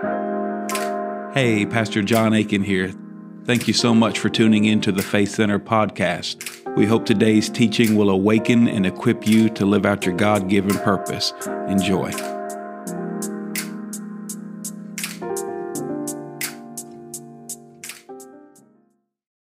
Hey, Pastor John Aiken here. Thank you so much for tuning in to the Faith Center podcast. We hope today's teaching will awaken and equip you to live out your God given purpose. Enjoy.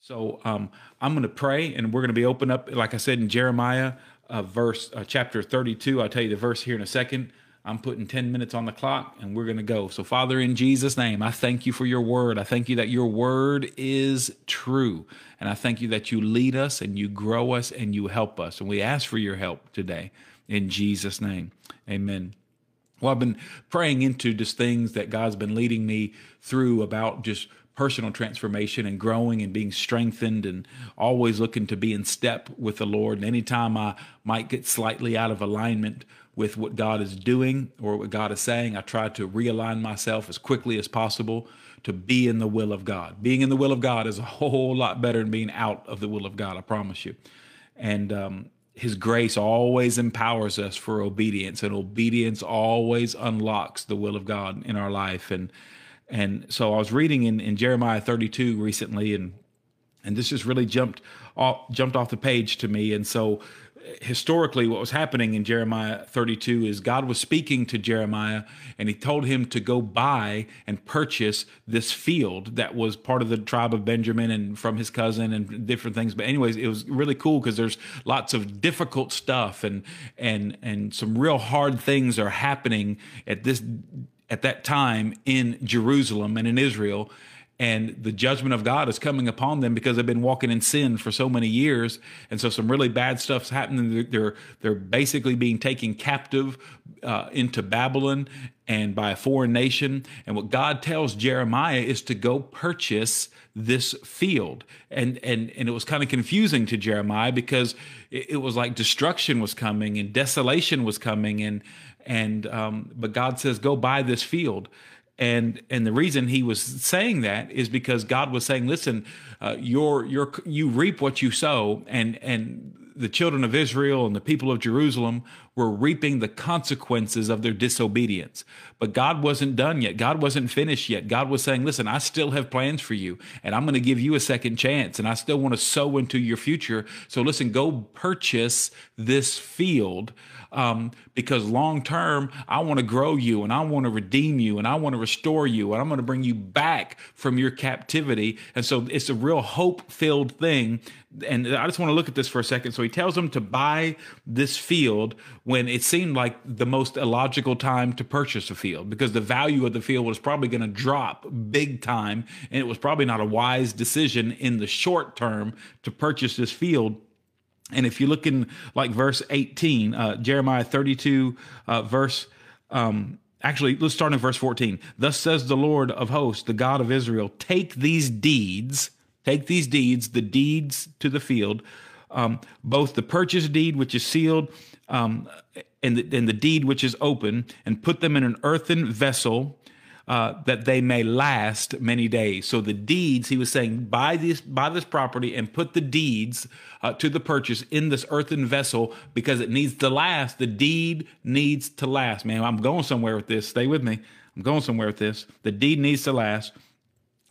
So um, I'm going to pray, and we're going to be open up, like I said in Jeremiah, uh, verse uh, chapter 32. I'll tell you the verse here in a second. I'm putting 10 minutes on the clock and we're going to go. So, Father, in Jesus' name, I thank you for your word. I thank you that your word is true. And I thank you that you lead us and you grow us and you help us. And we ask for your help today in Jesus' name. Amen. Well, I've been praying into just things that God's been leading me through about just personal transformation and growing and being strengthened and always looking to be in step with the Lord. And anytime I might get slightly out of alignment with what God is doing or what God is saying. I try to realign myself as quickly as possible to be in the will of God. Being in the will of God is a whole lot better than being out of the will of God, I promise you. And um, His grace always empowers us for obedience, and obedience always unlocks the will of God in our life. And and so I was reading in, in Jeremiah 32 recently, and and this just really jumped off jumped off the page to me. And so historically what was happening in Jeremiah 32 is God was speaking to Jeremiah and he told him to go buy and purchase this field that was part of the tribe of Benjamin and from his cousin and different things. But anyways it was really cool because there's lots of difficult stuff and and and some real hard things are happening at this at that time in Jerusalem and in Israel and the judgment of God is coming upon them because they've been walking in sin for so many years, and so some really bad stuff's happening. They're they're basically being taken captive uh, into Babylon and by a foreign nation. And what God tells Jeremiah is to go purchase this field, and and and it was kind of confusing to Jeremiah because it, it was like destruction was coming and desolation was coming, and and um, but God says go buy this field and and the reason he was saying that is because God was saying, "Listen, uh, you reap what you sow," and and the children of Israel and the people of Jerusalem were reaping the consequences of their disobedience. But God wasn't done yet. God wasn't finished yet. God was saying, Listen, I still have plans for you, and I'm going to give you a second chance, and I still want to sow into your future. So listen, go purchase this field um, because long term, I want to grow you and I want to redeem you and I want to restore you and I'm going to bring you back from your captivity. And so it's a real hope filled thing. And I just want to look at this for a second. So he tells them to buy this field when it seemed like the most illogical time to purchase a field because the value of the field was probably going to drop big time. And it was probably not a wise decision in the short term to purchase this field and if you look in like verse 18, uh, Jeremiah 32, uh, verse, um, actually, let's start in verse 14. Thus says the Lord of hosts, the God of Israel, take these deeds, take these deeds, the deeds to the field, um, both the purchase deed, which is sealed, um, and, the, and the deed which is open, and put them in an earthen vessel uh, that they may last many days. So the deeds, he was saying, buy this buy this property and put the deeds uh, to the purchase in this earthen vessel because it needs to last. The deed needs to last. Man, I'm going somewhere with this. Stay with me. I'm going somewhere with this. The deed needs to last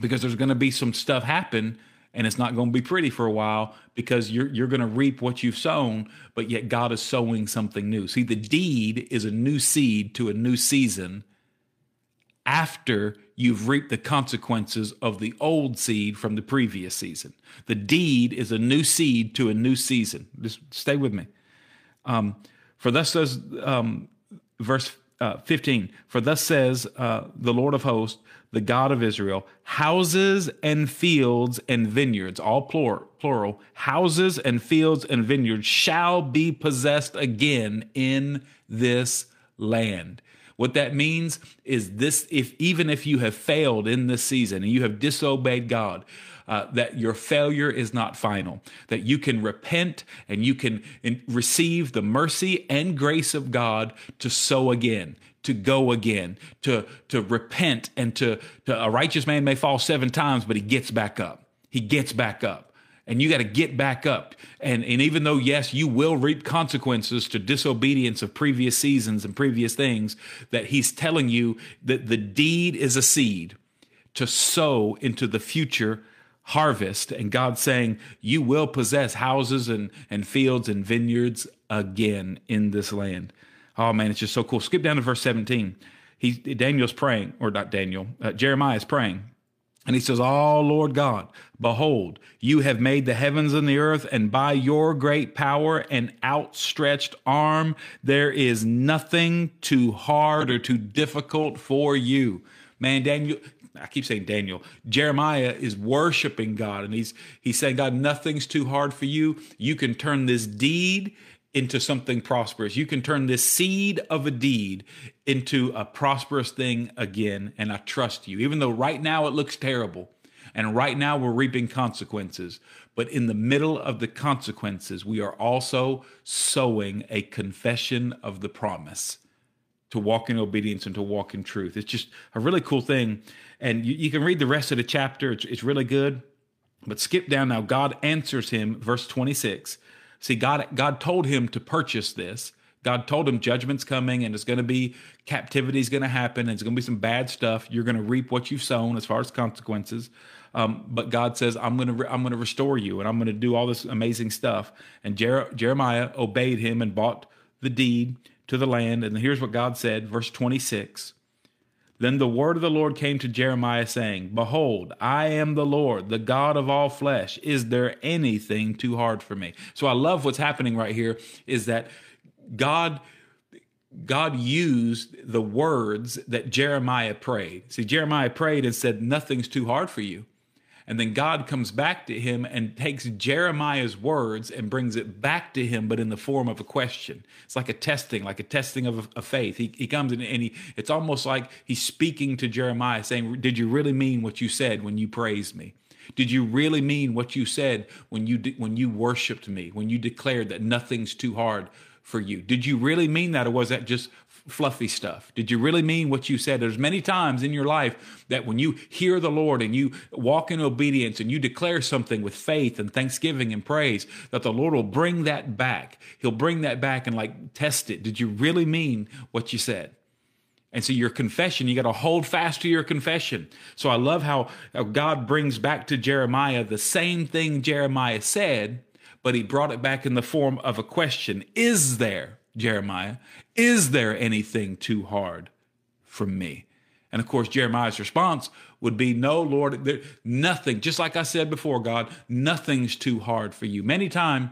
because there's going to be some stuff happen and it's not going to be pretty for a while because you're you're going to reap what you've sown but yet God is sowing something new. See the deed is a new seed to a new season after you've reaped the consequences of the old seed from the previous season. The deed is a new seed to a new season. Just stay with me. Um, for thus says, um, verse uh, 15, for thus says uh, the Lord of hosts, the God of Israel, houses and fields and vineyards, all plural, plural, houses and fields and vineyards shall be possessed again in this land. What that means is this if even if you have failed in this season and you have disobeyed God, uh, that your failure is not final, that you can repent and you can in, receive the mercy and grace of God to sow again, to go again, to, to repent, and to, to a righteous man may fall seven times, but he gets back up. He gets back up. And you got to get back up. And, and even though, yes, you will reap consequences to disobedience of previous seasons and previous things, that he's telling you that the deed is a seed to sow into the future harvest. And God's saying, you will possess houses and, and fields and vineyards again in this land. Oh man, it's just so cool. Skip down to verse 17. He, Daniel's praying, or not Daniel, uh, Jeremiah is praying. And he says, Oh Lord God, behold, you have made the heavens and the earth, and by your great power and outstretched arm, there is nothing too hard or too difficult for you. Man, Daniel, I keep saying Daniel. Jeremiah is worshiping God and he's he's saying, God, nothing's too hard for you. You can turn this deed into something prosperous. You can turn this seed of a deed into a prosperous thing again. And I trust you, even though right now it looks terrible. And right now we're reaping consequences. But in the middle of the consequences, we are also sowing a confession of the promise to walk in obedience and to walk in truth. It's just a really cool thing. And you, you can read the rest of the chapter, it's, it's really good. But skip down now. God answers him, verse 26. See, God, God told him to purchase this. God told him judgment's coming and it's going to be captivity is going to happen. And it's going to be some bad stuff. You're going to reap what you've sown as far as consequences. Um, but God says, I'm going to re- I'm going to restore you and I'm going to do all this amazing stuff. And Jer- Jeremiah obeyed him and bought the deed to the land. And here's what God said, verse 26. Then the word of the Lord came to Jeremiah, saying, Behold, I am the Lord, the God of all flesh. Is there anything too hard for me? So I love what's happening right here is that God. God used the words that Jeremiah prayed. See, Jeremiah prayed and said, Nothing's too hard for you. And then God comes back to him and takes Jeremiah's words and brings it back to him, but in the form of a question. It's like a testing, like a testing of a, faith. He, he comes and he, it's almost like he's speaking to Jeremiah saying, Did you really mean what you said when you praised me? Did you really mean what you said when you when you worshiped me, when you declared that nothing's too hard for you? Did you really mean that, or was that just fluffy stuff? Did you really mean what you said? There's many times in your life that when you hear the Lord and you walk in obedience and you declare something with faith and thanksgiving and praise, that the Lord will bring that back. He'll bring that back and like test it. Did you really mean what you said? And so your confession, you got to hold fast to your confession. So I love how God brings back to Jeremiah the same thing Jeremiah said, but he brought it back in the form of a question. Is there Jeremiah, is there anything too hard for me? And of course, Jeremiah's response would be, No, Lord, there, nothing. Just like I said before, God, nothing's too hard for you. Many times,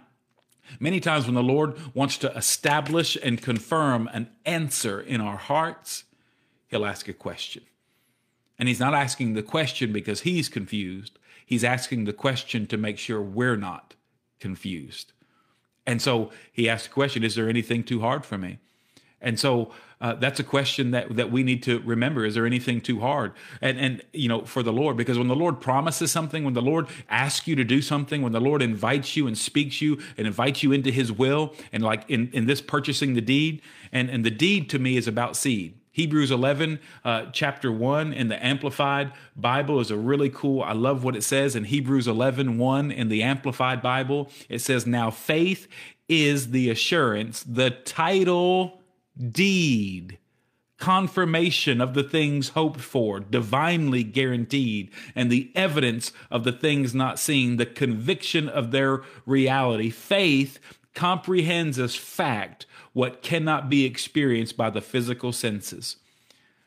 many times when the Lord wants to establish and confirm an answer in our hearts, He'll ask a question. And He's not asking the question because He's confused. He's asking the question to make sure we're not confused. And so he asked the question, is there anything too hard for me? And so uh, that's a question that that we need to remember. Is there anything too hard? And and you know, for the Lord, because when the Lord promises something, when the Lord asks you to do something, when the Lord invites you and speaks you and invites you into His will, and like in in this purchasing the deed, and and the deed to me is about seed. Hebrews 11, uh, chapter 1 in the Amplified Bible is a really cool. I love what it says in Hebrews 11, 1 in the Amplified Bible. It says, Now faith is the assurance, the title deed, confirmation of the things hoped for, divinely guaranteed, and the evidence of the things not seen, the conviction of their reality. Faith comprehends as fact what cannot be experienced by the physical senses.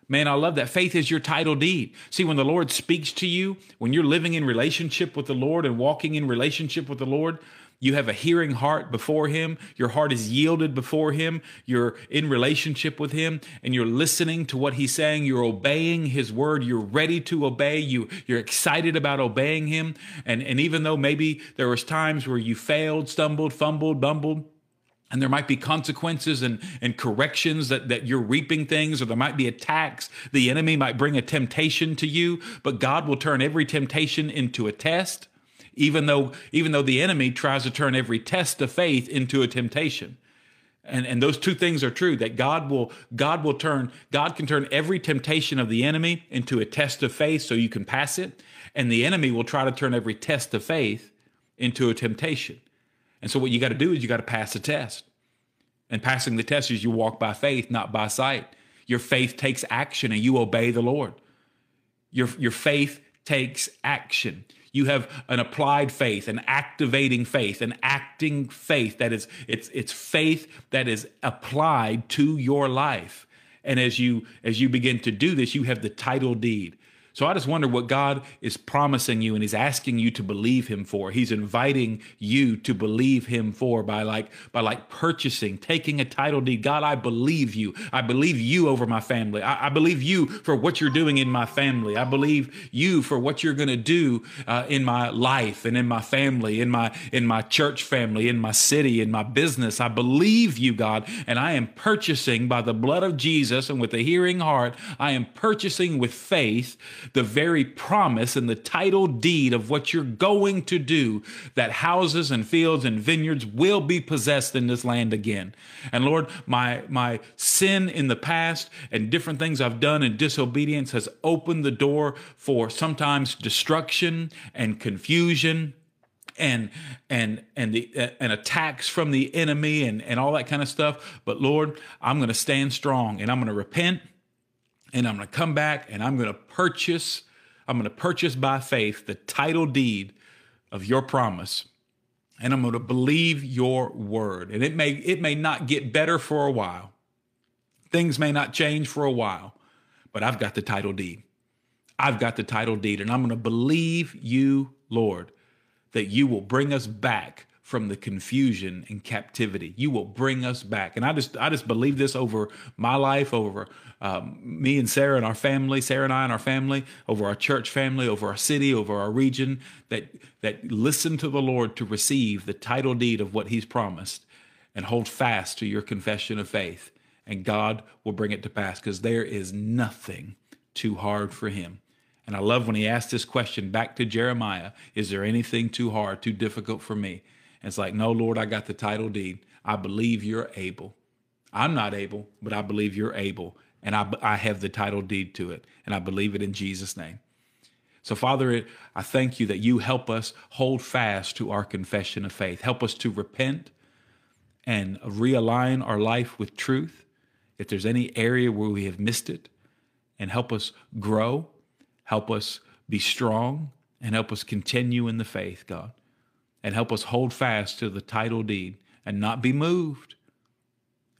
Man, I love that. Faith is your title deed. See, when the Lord speaks to you, when you're living in relationship with the Lord and walking in relationship with the Lord, you have a hearing heart before Him. Your heart is yielded before Him. You're in relationship with Him and you're listening to what He's saying. You're obeying His word. You're ready to obey. You, you're excited about obeying Him. And, and even though maybe there was times where you failed, stumbled, fumbled, bumbled, and there might be consequences and, and corrections that, that you're reaping things, or there might be attacks. The enemy might bring a temptation to you, but God will turn every temptation into a test, even though, even though the enemy tries to turn every test of faith into a temptation. And, and those two things are true that God will God will turn God can turn every temptation of the enemy into a test of faith so you can pass it and the enemy will try to turn every test of faith into a temptation. And so what you got to do is you got to pass the test. And passing the test is you walk by faith, not by sight. Your faith takes action and you obey the Lord. Your, your faith takes action. You have an applied faith, an activating faith, an acting faith that is it's it's faith that is applied to your life. And as you as you begin to do this, you have the title deed. So I just wonder what God is promising you and He's asking you to believe Him for. He's inviting you to believe Him for by like by like purchasing, taking a title deed. God, I believe you. I believe you over my family. I, I believe you for what you're doing in my family. I believe you for what you're going to do uh, in my life and in my family, in my in my church family, in my city, in my business. I believe you, God, and I am purchasing by the blood of Jesus and with a hearing heart. I am purchasing with faith the very promise and the title deed of what you're going to do, that houses and fields and vineyards will be possessed in this land again. And Lord, my, my sin in the past and different things I've done in disobedience has opened the door for sometimes destruction and confusion and and and the uh, and attacks from the enemy and and all that kind of stuff but lord i'm going to stand strong and i'm going to repent and I'm going to come back and I'm going to purchase, I'm going to purchase by faith the title deed of your promise. And I'm going to believe your word. And it may it may not get better for a while. Things may not change for a while, but I've got the title deed. I've got the title deed and I'm going to believe you, Lord, that you will bring us back from the confusion and captivity. You will bring us back. And I just I just believe this over my life, over um, me and Sarah and our family, Sarah and I and our family, over our church family, over our city, over our region, that that listen to the Lord to receive the title deed of what He's promised and hold fast to your confession of faith. And God will bring it to pass because there is nothing too hard for Him. And I love when he asked this question back to Jeremiah Is there anything too hard, too difficult for me? It's like, no, Lord, I got the title deed. I believe you're able. I'm not able, but I believe you're able. And I, I have the title deed to it. And I believe it in Jesus' name. So, Father, I thank you that you help us hold fast to our confession of faith. Help us to repent and realign our life with truth. If there's any area where we have missed it, and help us grow, help us be strong, and help us continue in the faith, God and help us hold fast to the title deed and not be moved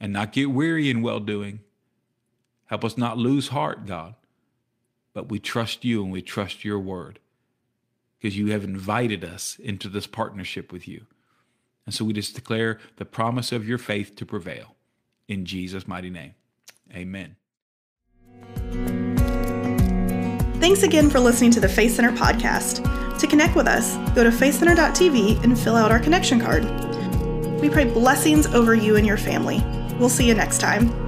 and not get weary in well doing. Help us not lose heart, God, but we trust you and we trust your word because you have invited us into this partnership with you. And so we just declare the promise of your faith to prevail in Jesus' mighty name. Amen. Thanks again for listening to the Faith Center podcast. To connect with us, go to faithcenter.tv and fill out our connection card. We pray blessings over you and your family. We'll see you next time.